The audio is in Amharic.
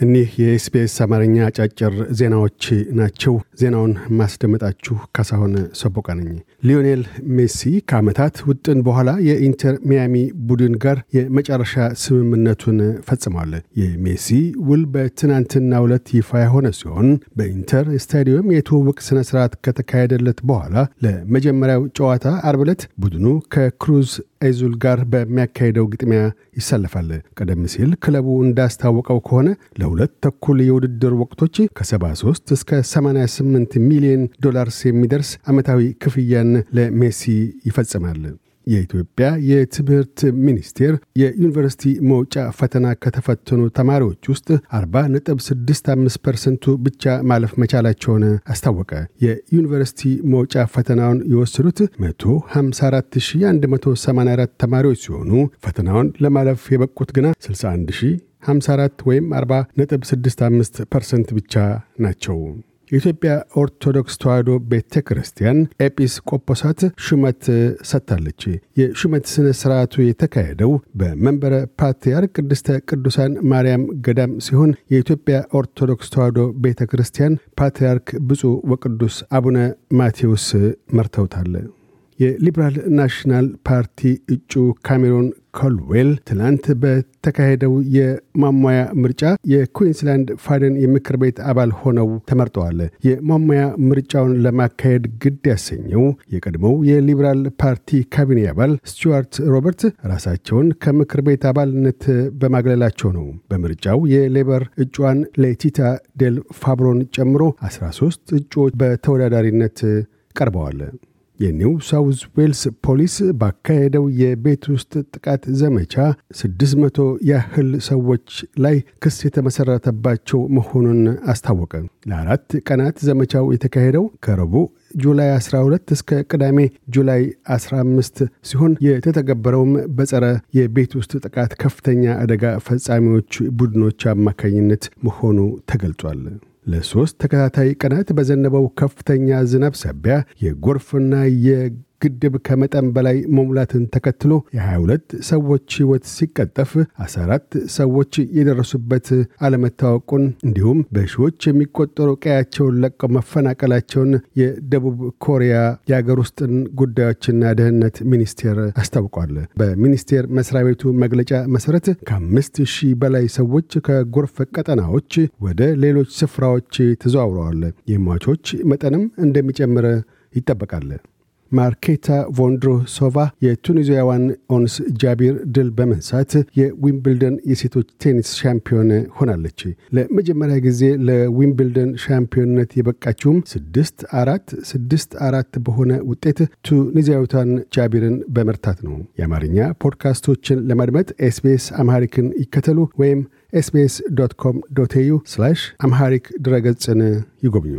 እኒህ የኤስቢኤስ አማርኛ አጫጭር ዜናዎች ናቸው። ዜናውን ማስደመጣችሁ ካሳሁን ሰቦቃ ነኝ። ሊዮኔል ሜሲ ከዓመታት ውጥን በኋላ የኢንተር ሚያሚ ቡድን ጋር የመጨረሻ ስምምነቱን ፈጽሟል። የሜሲ ውል በትናንትናው ዕለት ይፋ የሆነ ሲሆን በኢንተር ስታዲየም የትውውቅ ሥነ ሥርዓት ከተካሄደለት በኋላ ለመጀመሪያው ጨዋታ አርብ ዕለት ቡድኑ ከክሩዝ ኤዙል ጋር በሚያካሄደው ግጥሚያ ይሰለፋል። ቀደም ሲል ክለቡ እንዳስታወቀው ከሆነ ለሁለት ተኩል የውድድር ወቅቶች ከ73 እስከ 88 ሚሊዮን ዶላርስ የሚደርስ ዓመታዊ ክፍያን ለሜሲ ይፈጽማል። የኢትዮጵያ የትምህርት ሚኒስቴር የዩኒቨርሲቲ መውጫ ፈተና ከተፈተኑ ተማሪዎች ውስጥ 40.65 ፐርሰንቱ ብቻ ማለፍ መቻላቸውን አስታወቀ። የዩኒቨርሲቲ መውጫ ፈተናውን የወሰዱት 154184 ተማሪዎች ሲሆኑ ፈተናውን ለማለፍ የበቁት ግና 61 54 ወይም 40.65 ፐርሰንት ብቻ ናቸው። የኢትዮጵያ ኦርቶዶክስ ተዋሕዶ ቤተ ክርስቲያን ኤጲስ ቆጶሳት ሹመት ሰጥታለች። የሹመት ሥነ ሥርዓቱ የተካሄደው በመንበረ ፓትርያርክ ቅድስተ ቅዱሳን ማርያም ገዳም ሲሆን የኢትዮጵያ ኦርቶዶክስ ተዋሕዶ ቤተ ክርስቲያን ፓትርያርክ ብፁዕ ወቅዱስ አቡነ ማቴዎስ መርተውታል። የሊበራል ናሽናል ፓርቲ እጩ ካሜሮን ኮልዌል ትላንት በተካሄደው የማሟያ ምርጫ የኩዊንስላንድ ፋደን የምክር ቤት አባል ሆነው ተመርጠዋል። የማሟያ ምርጫውን ለማካሄድ ግድ ያሰኘው የቀድሞው የሊበራል ፓርቲ ካቢኔ አባል ስቲዋርት ሮበርት ራሳቸውን ከምክር ቤት አባልነት በማግለላቸው ነው። በምርጫው የሌበር እጩዋን ሌቲታ ዴል ፋብሮን ጨምሮ 13 እጩዎች በተወዳዳሪነት ቀርበዋል። የኒው ሳውዝ ዌልስ ፖሊስ ባካሄደው የቤት ውስጥ ጥቃት ዘመቻ 600 ያህል ሰዎች ላይ ክስ የተመሠረተባቸው መሆኑን አስታወቀ። ለአራት ቀናት ዘመቻው የተካሄደው ከረቡዕ ጁላይ 12 እስከ ቅዳሜ ጁላይ 15 ሲሆን የተተገበረውም በጸረ የቤት ውስጥ ጥቃት ከፍተኛ አደጋ ፈጻሚዎች ቡድኖች አማካኝነት መሆኑ ተገልጿል። ለሦስት ተከታታይ ቀናት በዘነበው ከፍተኛ ዝናብ ሳቢያ የጎርፍና የግድብ ከመጠን በላይ መሙላትን ተከትሎ የ22 ሰዎች ሕይወት ሲቀጠፍ 14 ሰዎች የደረሱበት አለመታወቁን እንዲሁም በሺዎች የሚቆጠሩ ቀያቸውን ለቀው መፈናቀላቸውን የደቡብ ኮሪያ የአገር ውስጥን ጉዳዮችና ደህንነት ሚኒስቴር አስታውቋል። በሚኒስቴር መስሪያ ቤቱ መግለጫ መሠረት ከአምስት ሺህ በላይ ሰዎች ከጎርፍ ቀጠናዎች ወደ ሌሎች ስፍራዎች ተዘዋውረዋል። የሟቾች መጠንም እንደሚጨምር ይጠበቃል። ማርኬታ ቮንድሮሶቫ የቱኒዚያዋን ኦንስ ጃቢር ድል በመንሳት የዊምብልደን የሴቶች ቴኒስ ሻምፒዮን ሆናለች። ለመጀመሪያ ጊዜ ለዊምብልደን ሻምፒዮንነት የበቃችውም ስድስት አራት ስድስት አራት በሆነ ውጤት ቱኒዚያዊቷን ጃቢርን በመርታት ነው። የአማርኛ ፖድካስቶችን ለማድመጥ SBS Amharic ን ይከተሉ ወይም SBS dot com dot au Amharic ድረገጽን ይጎብኙ።